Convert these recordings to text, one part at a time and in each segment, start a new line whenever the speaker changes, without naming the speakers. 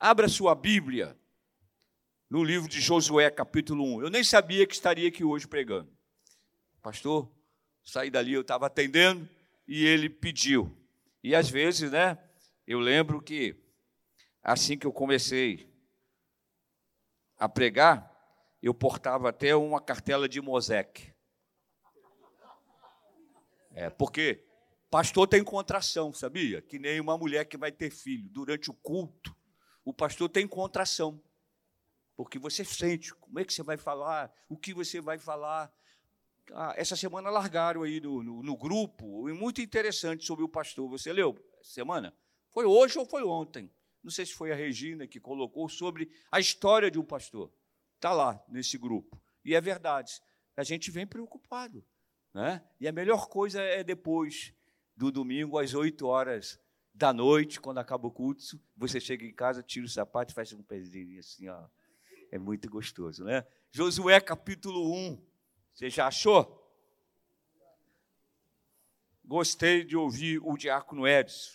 Abra sua Bíblia no livro de Josué, capítulo 1. Eu nem sabia que estaria aqui hoje pregando. Pastor, saí dali, eu estava atendendo e ele pediu. E às vezes, né, eu lembro que assim que eu comecei a pregar, eu portava até uma cartela de Mosec. É, porque pastor tem contração, sabia? Que nem uma mulher que vai ter filho. Durante o culto, o pastor tem contração. Porque você sente como é que você vai falar, o que você vai falar. Ah, essa semana largaram aí no, no, no grupo, e muito interessante sobre o pastor. Você leu semana? Foi hoje ou foi ontem? Não sei se foi a Regina que colocou sobre a história de um pastor. Está lá nesse grupo. E é verdade. A gente vem preocupado. Né? E a melhor coisa é depois do domingo, às 8 horas da noite, quando acaba o culto, você chega em casa, tira o sapato e faz um pezinho assim, ó. É muito gostoso, né? Josué capítulo 1. Você já achou? Gostei de ouvir o diácono Edson.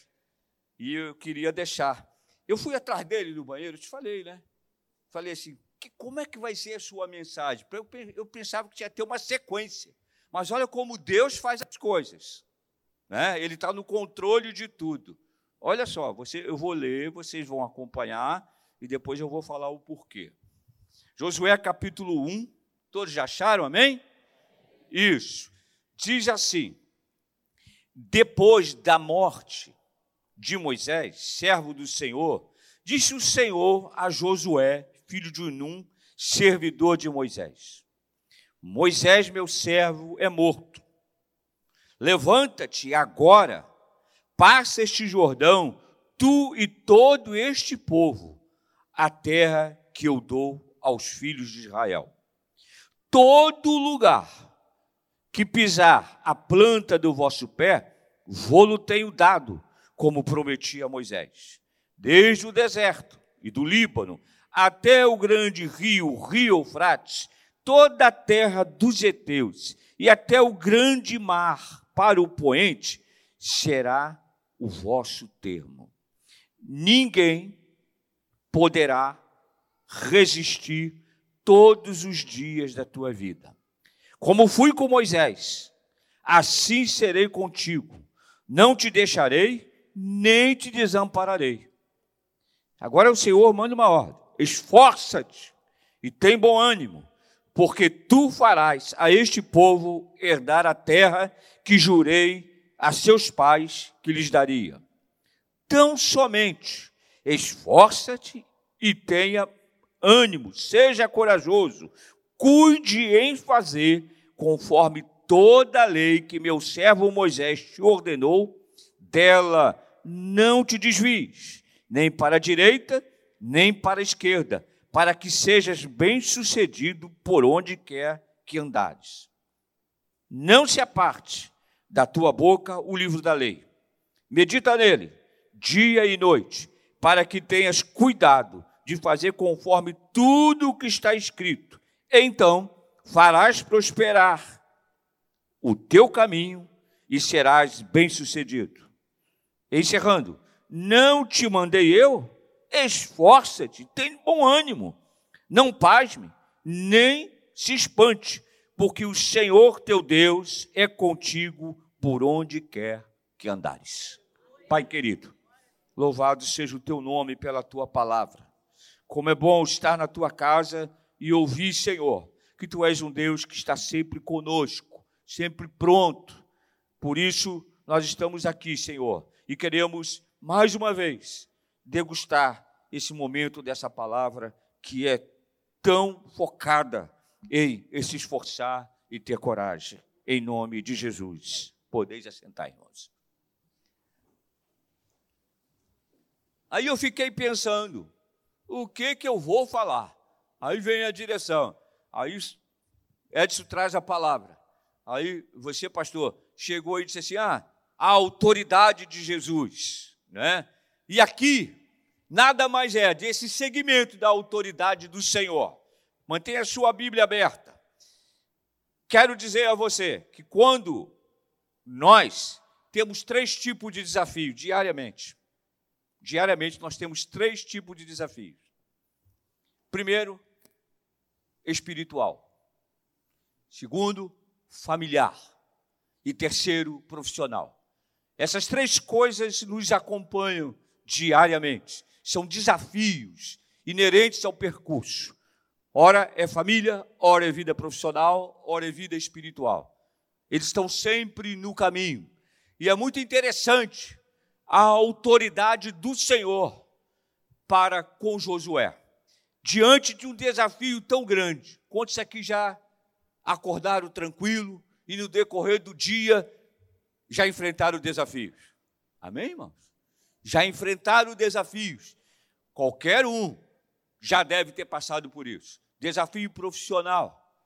E eu queria deixar. Eu fui atrás dele no banheiro, te falei, né? Falei assim: que, como é que vai ser a sua mensagem? Eu, eu pensava que tinha ter uma sequência. Mas olha como Deus faz as coisas. Né? Ele está no controle de tudo. Olha só, você, eu vou ler, vocês vão acompanhar e depois eu vou falar o porquê. Josué capítulo 1, todos já acharam, amém? Isso. Diz assim: Depois da morte de Moisés, servo do Senhor, disse o Senhor a Josué, filho de Num, servidor de Moisés: Moisés, meu servo, é morto. Levanta-te agora, passa este Jordão, tu e todo este povo, a terra que eu dou aos filhos de Israel. Todo lugar que pisar a planta do vosso pé, vou-lo tenho dado, como prometi a Moisés. Desde o deserto e do Líbano até o grande rio, o rio Eufrates, toda a terra dos heteus e até o grande mar para o poente será o vosso termo. Ninguém poderá resistir todos os dias da tua vida. Como fui com Moisés, assim serei contigo. Não te deixarei, nem te desampararei. Agora o Senhor manda uma ordem: esforça-te e tem bom ânimo porque tu farás a este povo herdar a terra que jurei a seus pais que lhes daria. Tão somente esforça-te e tenha ânimo, seja corajoso, cuide em fazer conforme toda a lei que meu servo Moisés te ordenou, dela não te desvies, nem para a direita, nem para a esquerda, para que sejas bem-sucedido por onde quer que andares. Não se aparte da tua boca o livro da lei. Medita nele, dia e noite, para que tenhas cuidado de fazer conforme tudo o que está escrito. Então farás prosperar o teu caminho e serás bem-sucedido. Encerrando, não te mandei eu? Esforça-te, tem bom ânimo, não pasme, nem se espante, porque o Senhor teu Deus é contigo por onde quer que andares. Pai querido, louvado seja o teu nome pela tua palavra. Como é bom estar na tua casa e ouvir, Senhor, que tu és um Deus que está sempre conosco, sempre pronto. Por isso, nós estamos aqui, Senhor, e queremos mais uma vez degustar esse momento dessa palavra que é tão focada em se esforçar e ter coragem. Em nome de Jesus. Podeis assentar, irmãos. Aí eu fiquei pensando, o que que eu vou falar? Aí vem a direção. Aí Edson traz a palavra. Aí você, pastor, chegou e disse assim: "Ah, a autoridade de Jesus", né? E aqui nada mais é desse segmento da autoridade do Senhor. Mantenha a sua Bíblia aberta. Quero dizer a você que quando nós temos três tipos de desafio diariamente, diariamente nós temos três tipos de desafios. Primeiro, espiritual. Segundo, familiar. E terceiro, profissional. Essas três coisas nos acompanham diariamente. São desafios inerentes ao percurso. Ora é família, ora é vida profissional, ora é vida espiritual. Eles estão sempre no caminho. E é muito interessante a autoridade do Senhor para com Josué. Diante de um desafio tão grande, quantos aqui já acordaram tranquilo e no decorrer do dia já enfrentaram desafios? Amém, irmãos? Já enfrentaram desafios. Qualquer um já deve ter passado por isso. Desafio profissional.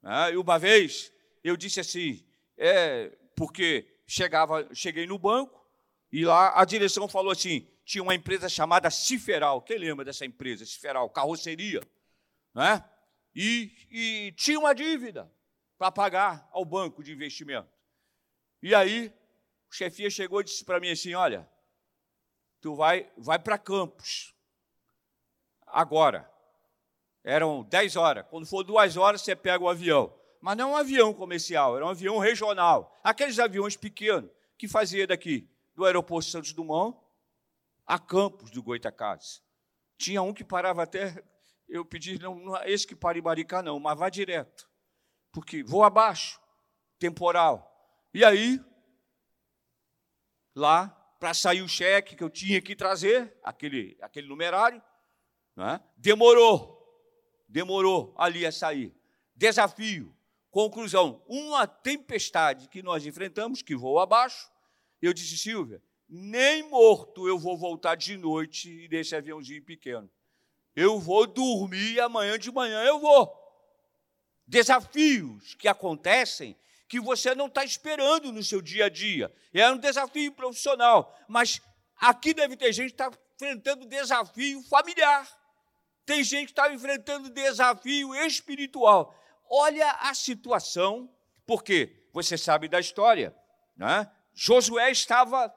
Né? E uma vez eu disse assim, é, porque chegava, cheguei no banco, e lá a direção falou assim: tinha uma empresa chamada Ciferal. Quem lembra dessa empresa, Ciferal? Carroceria. Né? E, e tinha uma dívida para pagar ao banco de investimento. E aí, o chefia chegou e disse para mim assim: Olha, tu vai, vai para Campos. Agora. Eram 10 horas. Quando for duas horas, você pega o avião. Mas não é um avião comercial, era um avião regional. Aqueles aviões pequenos que fazia daqui do aeroporto Santos Dumont a Campos do Goitacazes. Tinha um que parava até, eu pedi, não, não esse que para em Maricá não, mas vá direto, porque vou abaixo, temporal. E aí, lá, para sair o cheque que eu tinha que trazer, aquele, aquele numerário, né? demorou, demorou ali a sair. Desafio, conclusão, uma tempestade que nós enfrentamos, que voa abaixo, eu disse, Silvia, nem morto eu vou voltar de noite nesse aviãozinho pequeno. Eu vou dormir e amanhã de manhã eu vou. Desafios que acontecem que você não está esperando no seu dia a dia. É um desafio profissional, mas aqui deve ter gente que está enfrentando desafio familiar. Tem gente que está enfrentando desafio espiritual. Olha a situação, porque você sabe da história, né? Josué estava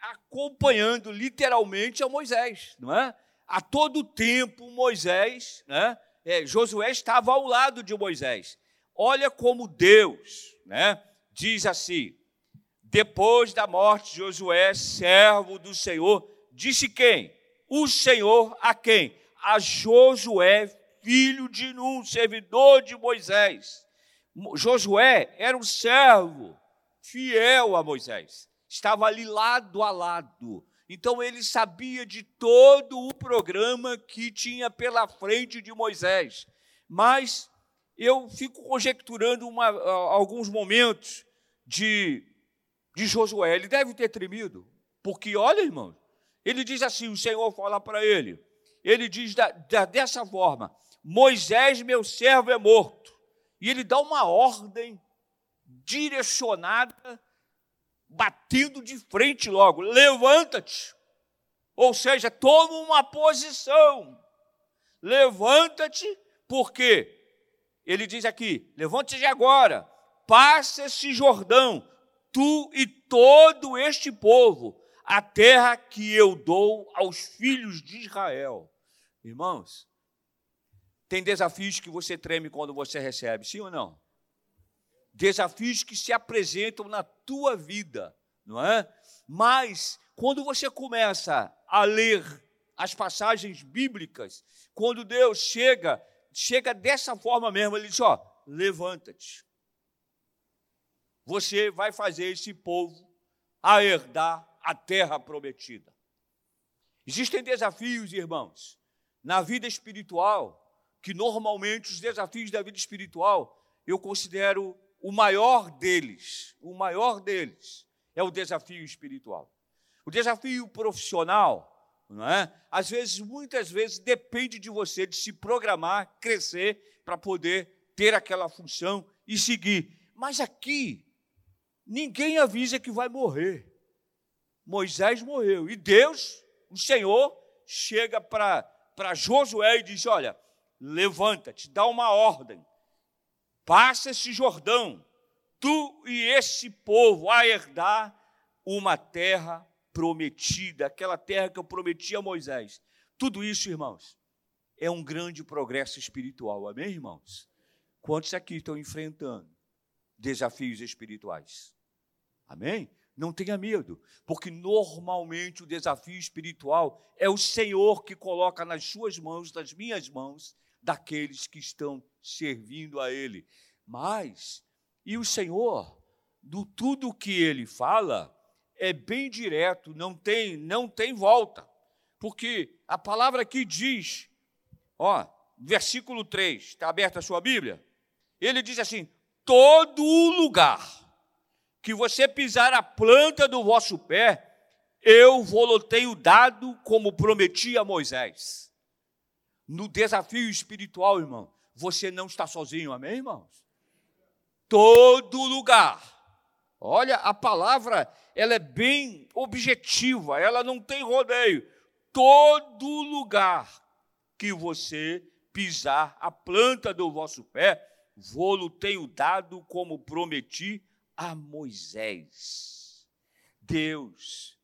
acompanhando literalmente a Moisés, não é? A todo tempo Moisés, né? É, Josué estava ao lado de Moisés. Olha como Deus, né? Diz assim: depois da morte de Josué, servo do Senhor, disse quem? O Senhor a quem? A Josué, filho de Nun, servidor de Moisés. Josué era um servo fiel a Moisés, estava ali lado a lado. Então ele sabia de todo o programa que tinha pela frente de Moisés. Mas eu fico conjecturando uma, alguns momentos de, de Josué. Ele deve ter tremido, porque olha, irmão, ele diz assim: o Senhor fala para ele, ele diz da, da, dessa forma: Moisés, meu servo, é morto. E ele dá uma ordem direcionada, batendo de frente logo. Levanta-te. Ou seja, toma uma posição. Levanta-te, porque ele diz aqui: levanta-te agora, passa esse Jordão, tu e todo este povo, a terra que eu dou aos filhos de Israel. Irmãos, tem desafios que você treme quando você recebe, sim ou não? desafios que se apresentam na tua vida, não é? Mas quando você começa a ler as passagens bíblicas, quando Deus chega, chega dessa forma mesmo, ele diz: ó, levanta-te. Você vai fazer esse povo a herdar a terra prometida. Existem desafios, irmãos, na vida espiritual, que normalmente os desafios da vida espiritual eu considero o maior deles, o maior deles é o desafio espiritual. O desafio profissional, não é? Às vezes, muitas vezes depende de você de se programar, crescer para poder ter aquela função e seguir. Mas aqui ninguém avisa que vai morrer. Moisés morreu e Deus, o Senhor, chega para para Josué e diz: Olha, levanta-te, dá uma ordem Passa esse Jordão, tu e esse povo, a herdar uma terra prometida, aquela terra que eu prometi a Moisés. Tudo isso, irmãos, é um grande progresso espiritual. Amém, irmãos? Quantos aqui estão enfrentando desafios espirituais? Amém? Não tenha medo, porque normalmente o desafio espiritual é o Senhor que coloca nas suas mãos, nas minhas mãos, daqueles que estão servindo a Ele. Mas, e o Senhor, do tudo que Ele fala, é bem direto, não tem, não tem volta. Porque a palavra aqui diz, ó, versículo 3, está aberta a sua Bíblia? Ele diz assim: todo lugar que você pisar a planta do vosso pé, eu vou tenho dado como prometi a Moisés. No desafio espiritual, irmão, você não está sozinho, amém, irmãos? Todo lugar. Olha, a palavra, ela é bem objetiva, ela não tem rodeio. Todo lugar que você pisar a planta do vosso pé, vou-lo tenho dado como prometi a Moisés. Deus,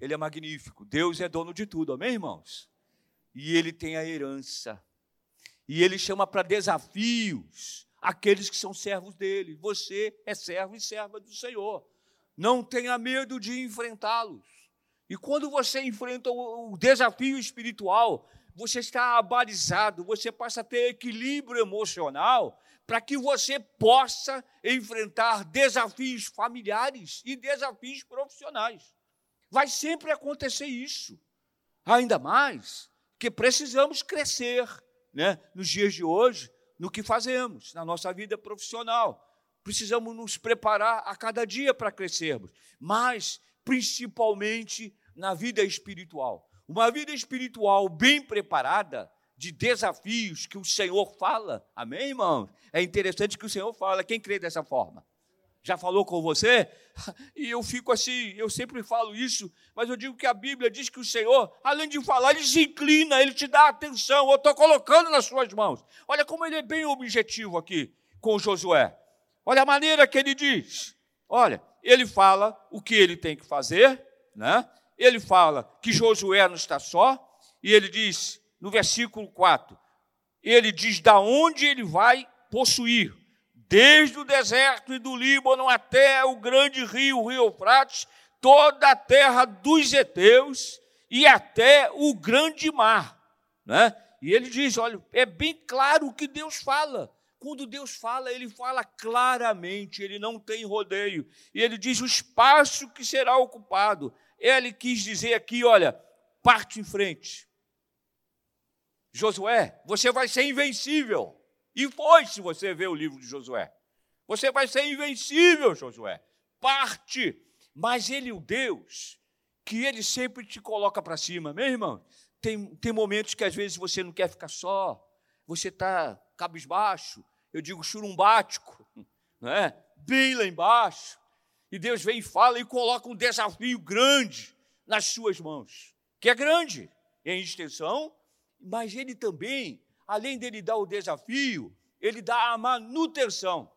Ele é magnífico. Deus é dono de tudo, amém, irmãos? E Ele tem a herança. E Ele chama para desafios aqueles que são servos dele. Você é servo e serva do Senhor. Não tenha medo de enfrentá-los. E quando você enfrenta o desafio espiritual, você está abalizado, você passa a ter equilíbrio emocional para que você possa enfrentar desafios familiares e desafios profissionais. Vai sempre acontecer isso. Ainda mais que precisamos crescer né, nos dias de hoje no que fazemos, na nossa vida profissional. Precisamos nos preparar a cada dia para crescermos, mas principalmente na vida espiritual. Uma vida espiritual bem preparada de desafios que o Senhor fala. Amém, irmão? É interessante que o Senhor fala. Quem crê dessa forma? Já falou com você? E eu fico assim, eu sempre falo isso, mas eu digo que a Bíblia diz que o Senhor, além de falar, ele se inclina, ele te dá atenção. Eu estou colocando nas suas mãos. Olha como ele é bem objetivo aqui com Josué. Olha a maneira que ele diz. Olha, ele fala o que ele tem que fazer, né? Ele fala que Josué não está só, e ele diz no versículo 4, ele diz da onde ele vai possuir, desde o deserto e do Líbano até o grande rio, o rio Eufrates, toda a terra dos heteus e até o grande mar. Né? E ele diz: olha, é bem claro o que Deus fala. Quando Deus fala, ele fala claramente, ele não tem rodeio. E ele diz o espaço que será ocupado. Ele quis dizer aqui: olha, parte em frente, Josué, você vai ser invencível. E foi, se você vê o livro de Josué. Você vai ser invencível, Josué. Parte. Mas ele, o Deus, que ele sempre te coloca para cima, meu irmão. Tem, tem momentos que às vezes você não quer ficar só, você está cabisbaixo, eu digo churumbático, não é? bem lá embaixo. E Deus vem e fala e coloca um desafio grande nas suas mãos, que é grande em extensão, mas ele também, além dele dar o desafio, ele dá a manutenção.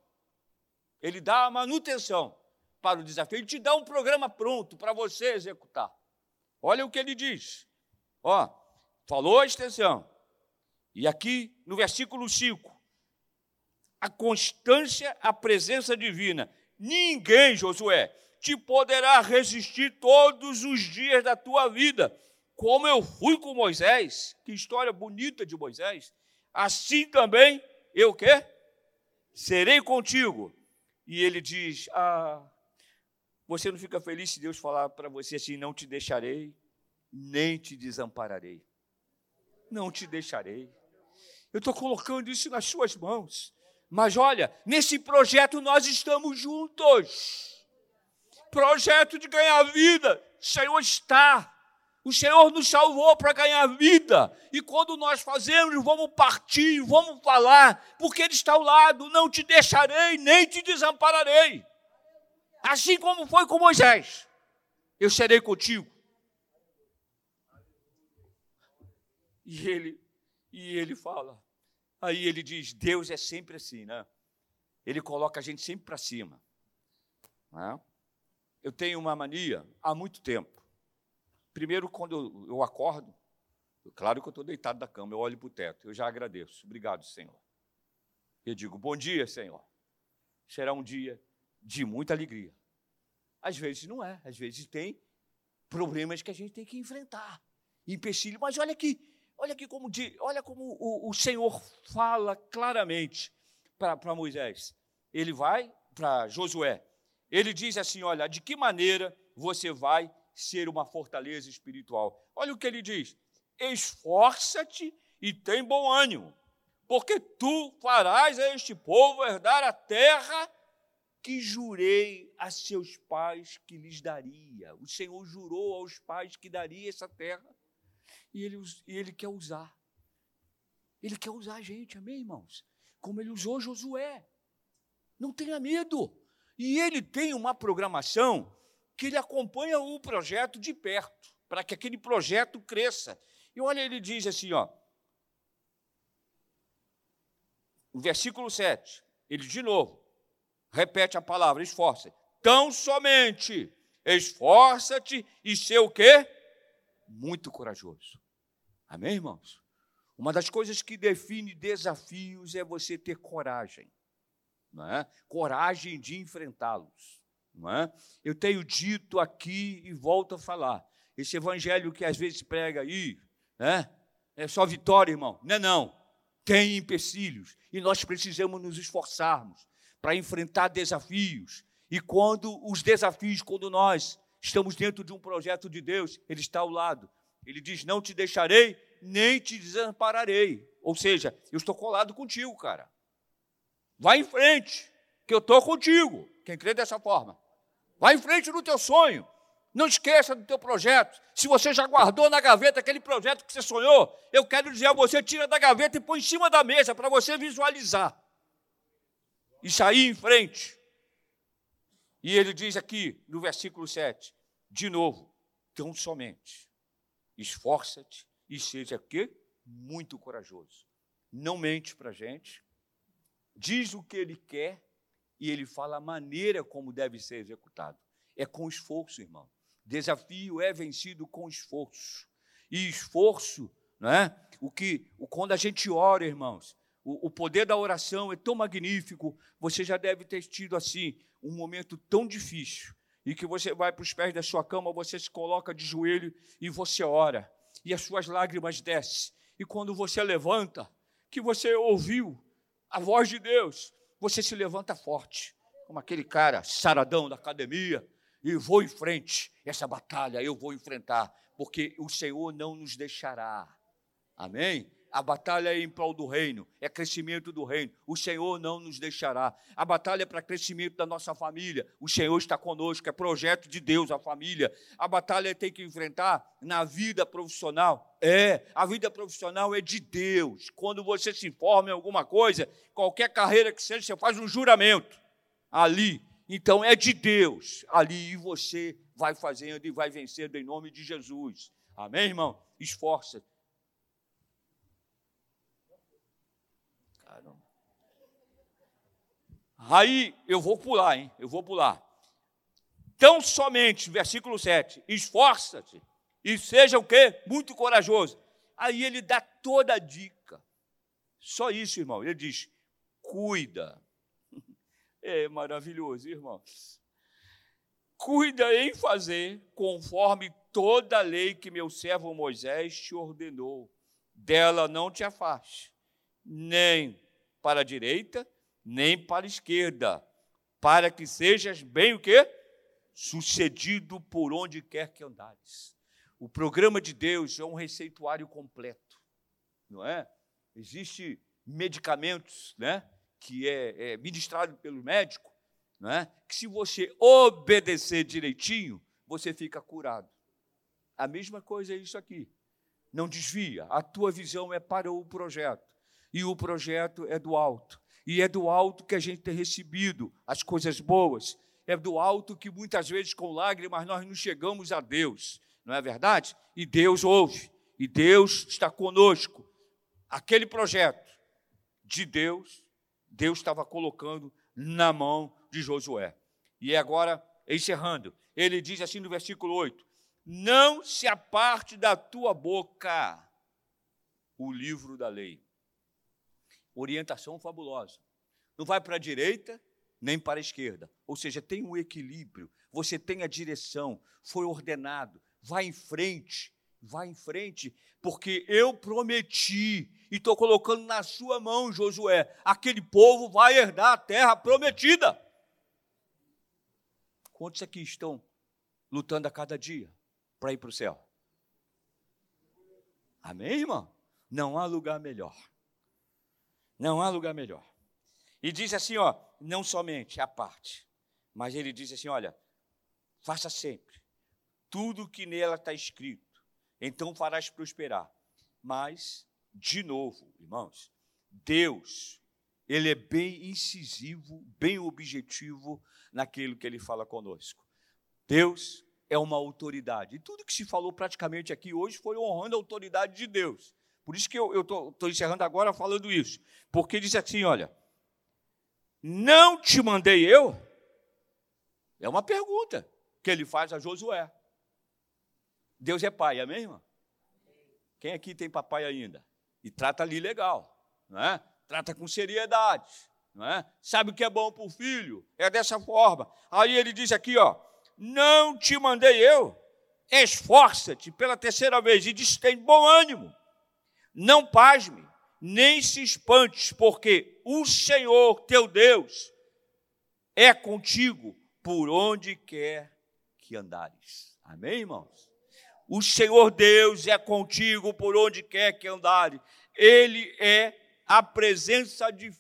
Ele dá a manutenção para o desafio. Ele te dá um programa pronto para você executar. Olha o que ele diz. Ó, falou a extensão. E aqui no versículo 5, a constância, a presença divina. Ninguém, Josué, te poderá resistir todos os dias da tua vida como eu fui com Moisés, que história bonita de Moisés, assim também eu quê? Serei contigo. E ele diz: Ah, você não fica feliz se Deus falar para você assim: Não te deixarei, nem te desampararei. Não te deixarei. Eu estou colocando isso nas suas mãos. Mas olha, nesse projeto nós estamos juntos. Projeto de ganhar vida. O Senhor está. O Senhor nos salvou para ganhar vida. E quando nós fazemos, vamos partir, vamos falar, porque Ele está ao lado. Não te deixarei, nem te desampararei. Assim como foi com Moisés, eu serei contigo. E ele, e ele fala. Aí ele diz: Deus é sempre assim, né? Ele coloca a gente sempre para cima. Né? Eu tenho uma mania há muito tempo Primeiro, quando eu acordo, claro que eu estou deitado da cama, eu olho para o teto, eu já agradeço. Obrigado, Senhor. Eu digo, bom dia, Senhor. Será um dia de muita alegria. Às vezes não é, às vezes tem problemas que a gente tem que enfrentar, empecilho. Mas olha aqui, olha aqui como, olha como o, o Senhor fala claramente para Moisés. Ele vai para Josué. Ele diz assim: olha, de que maneira você vai ser uma fortaleza espiritual? Olha o que ele diz: esforça-te e tem bom ânimo porque tu farás a este povo herdar a terra que jurei a seus pais que lhes daria. O Senhor jurou aos pais que daria essa terra e ele, e ele quer usar. Ele quer usar a gente, amém, irmãos? Como ele usou Josué. Não tenha medo. E ele tem uma programação que ele acompanha o projeto de perto, para que aquele projeto cresça. E olha, ele diz assim, ó, versículo 7, ele de novo repete a palavra esforça. Tão somente esforça-te e ser o quê? Muito corajoso. Amém, irmãos? Uma das coisas que define desafios é você ter coragem, não é? Coragem de enfrentá-los, não é? Eu tenho dito aqui e volto a falar. Esse evangelho que às vezes prega aí, né? É só vitória, irmão. Não é não tem empecilhos e nós precisamos nos esforçarmos para enfrentar desafios. E quando os desafios, quando nós estamos dentro de um projeto de Deus, Ele está ao lado. Ele diz: Não te deixarei, nem te desampararei. Ou seja, eu estou colado contigo, cara. Vai em frente, que eu estou contigo. Quem crê dessa forma? Vai em frente no teu sonho. Não esqueça do teu projeto. Se você já guardou na gaveta aquele projeto que você sonhou, eu quero dizer a você, tira da gaveta e põe em cima da mesa para você visualizar. E sair em frente. E ele diz aqui no versículo 7, de novo, tão somente, esforça-te e seja quê? Muito corajoso. Não mente para a gente, diz o que ele quer e ele fala a maneira como deve ser executado. É com esforço, irmão. Desafio é vencido com esforço. E esforço, não é? O que, quando a gente ora, irmãos, o, o poder da oração é tão magnífico. Você já deve ter tido assim um momento tão difícil e que você vai para os pés da sua cama, você se coloca de joelho e você ora e as suas lágrimas descem. E quando você levanta, que você ouviu a voz de Deus, você se levanta forte, como aquele cara saradão da academia, e vou em frente. Essa batalha eu vou enfrentar, porque o Senhor não nos deixará. Amém? A batalha é em prol do reino, é crescimento do reino. O Senhor não nos deixará. A batalha é para crescimento da nossa família. O Senhor está conosco, é projeto de Deus a família. A batalha tem que enfrentar na vida profissional. É, a vida profissional é de Deus. Quando você se forma em alguma coisa, qualquer carreira que seja, você faz um juramento ali então é de Deus. Ali você vai fazendo e vai vencendo em nome de Jesus. Amém, irmão? Esforça. Aí eu vou pular, hein? Eu vou pular. Tão somente, versículo 7, esforça-te e seja o quê? Muito corajoso. Aí ele dá toda a dica. Só isso, irmão. Ele diz: cuida é maravilhoso, irmãos. Cuida em fazer conforme toda a lei que meu servo Moisés te ordenou. Dela não te afaste, nem para a direita, nem para a esquerda, para que sejas bem o quê? Sucedido por onde quer que andares. O programa de Deus é um receituário completo, não é? Existem medicamentos, né? que é, é ministrado pelo médico, é? que se você obedecer direitinho, você fica curado. A mesma coisa é isso aqui. Não desvia. A tua visão é para o projeto. E o projeto é do alto. E é do alto que a gente tem recebido as coisas boas. É do alto que muitas vezes com lágrimas nós não chegamos a Deus. Não é verdade? E Deus ouve. E Deus está conosco. Aquele projeto de Deus Deus estava colocando na mão de Josué. E agora, encerrando, ele diz assim no versículo 8: não se aparte da tua boca o livro da lei. Orientação fabulosa. Não vai para a direita nem para a esquerda. Ou seja, tem um equilíbrio, você tem a direção, foi ordenado, vai em frente, vai em frente, porque eu prometi e estou colocando na sua mão, Josué, aquele povo vai herdar a terra prometida. Quantos aqui estão lutando a cada dia para ir para o céu? Amém, irmão? Não há lugar melhor. Não há lugar melhor. E diz assim, ó, não somente a parte, mas ele diz assim, olha, faça sempre tudo que nela está escrito, então farás prosperar. Mas, de novo, irmãos, Deus, ele é bem incisivo, bem objetivo naquilo que ele fala conosco. Deus é uma autoridade. E tudo que se falou praticamente aqui hoje foi honrando a autoridade de Deus. Por isso que eu estou encerrando agora falando isso. Porque diz assim: olha, não te mandei eu? É uma pergunta que ele faz a Josué. Deus é pai, é mesmo? Quem aqui tem papai ainda? E trata ali legal, não é? Trata com seriedade, não é? Sabe o que é bom para o filho? É dessa forma. Aí ele diz aqui, ó, não te mandei eu, esforça-te pela terceira vez e diz, tem bom ânimo, não pasme, nem se espantes, porque o Senhor teu Deus é contigo por onde quer que andares. Amém, irmãos? O Senhor Deus é contigo por onde quer que andares. Ele é a presença de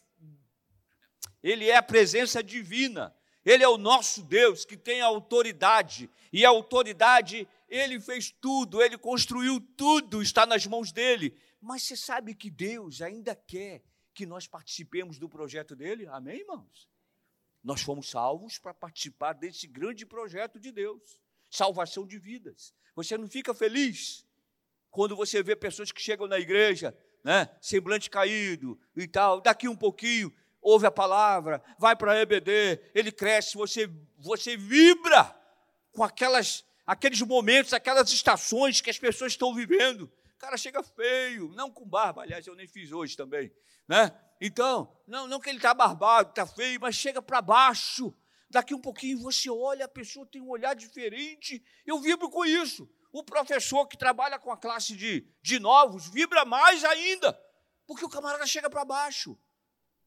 Ele é a presença divina. Ele é o nosso Deus que tem autoridade, e a autoridade, ele fez tudo, ele construiu tudo, está nas mãos dele. Mas você sabe que Deus ainda quer que nós participemos do projeto dele? Amém, irmãos? Nós fomos salvos para participar desse grande projeto de Deus salvação de vidas. Você não fica feliz quando você vê pessoas que chegam na igreja, né, semblante caído e tal, daqui um pouquinho, ouve a palavra, vai para a EBD, ele cresce, você, você vibra com aquelas, aqueles momentos, aquelas estações que as pessoas estão vivendo cara chega feio, não com barba, aliás, eu nem fiz hoje também, né? Então, não, não que ele está barbado, está feio, mas chega para baixo. Daqui um pouquinho você olha, a pessoa tem um olhar diferente. Eu vibro com isso. O professor que trabalha com a classe de, de novos vibra mais ainda, porque o camarada chega para baixo.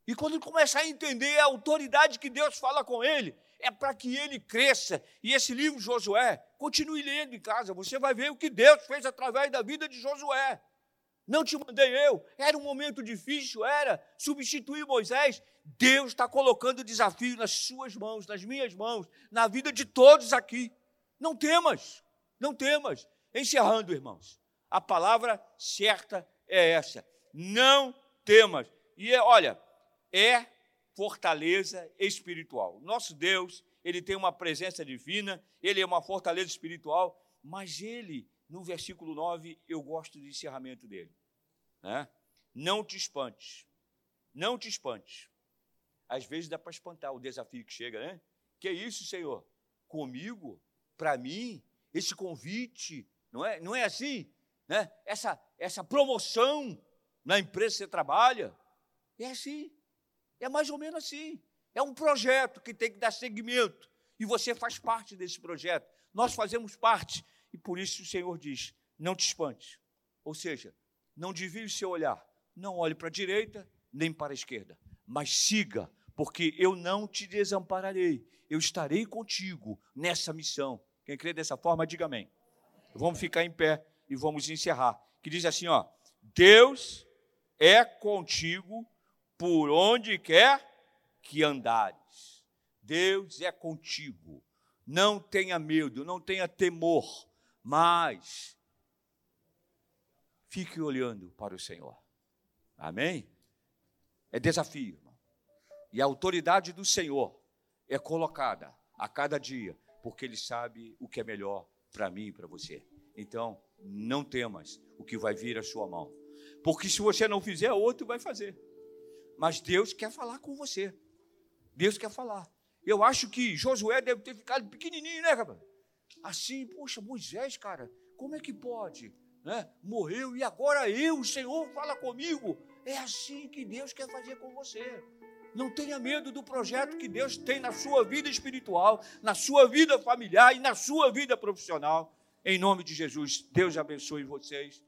E quando ele começa a entender a autoridade que Deus fala com ele, é para que ele cresça. E esse livro, Josué, continue lendo em casa. Você vai ver o que Deus fez através da vida de Josué. Não te mandei eu. Era um momento difícil, era. Substituir Moisés. Deus está colocando desafio nas suas mãos, nas minhas mãos, na vida de todos aqui. Não temas, não temas. Encerrando, irmãos, a palavra certa é essa. Não temas. E é, olha, é fortaleza espiritual. Nosso Deus, ele tem uma presença divina, ele é uma fortaleza espiritual, mas ele, no versículo 9, eu gosto do encerramento dele. Né? Não te espantes, não te espantes. Às vezes dá para espantar o desafio que chega, né? Que é isso, Senhor? Comigo? Para mim? Esse convite? Não é, não é assim? Né? Essa, essa promoção na empresa que você trabalha? É assim. É mais ou menos assim. É um projeto que tem que dar seguimento. E você faz parte desse projeto. Nós fazemos parte. E por isso o Senhor diz: não te espante. Ou seja, não desvie o seu olhar. Não olhe para a direita nem para a esquerda. Mas siga, porque eu não te desampararei. Eu estarei contigo nessa missão. Quem crê dessa forma, diga amém. Vamos ficar em pé e vamos encerrar. Que diz assim, ó: Deus é contigo por onde quer que andares. Deus é contigo. Não tenha medo, não tenha temor, mas fique olhando para o Senhor. Amém? É desafio, irmão. E a autoridade do Senhor é colocada a cada dia, porque Ele sabe o que é melhor para mim e para você. Então, não temas o que vai vir à sua mão. Porque se você não fizer, outro vai fazer. Mas Deus quer falar com você. Deus quer falar. Eu acho que Josué deve ter ficado pequenininho, né, rapaz? assim, poxa, Moisés, cara, como é que pode? Né? Morreu e agora eu, o Senhor, fala comigo. É assim que Deus quer fazer com você. Não tenha medo do projeto que Deus tem na sua vida espiritual, na sua vida familiar e na sua vida profissional. Em nome de Jesus, Deus abençoe vocês.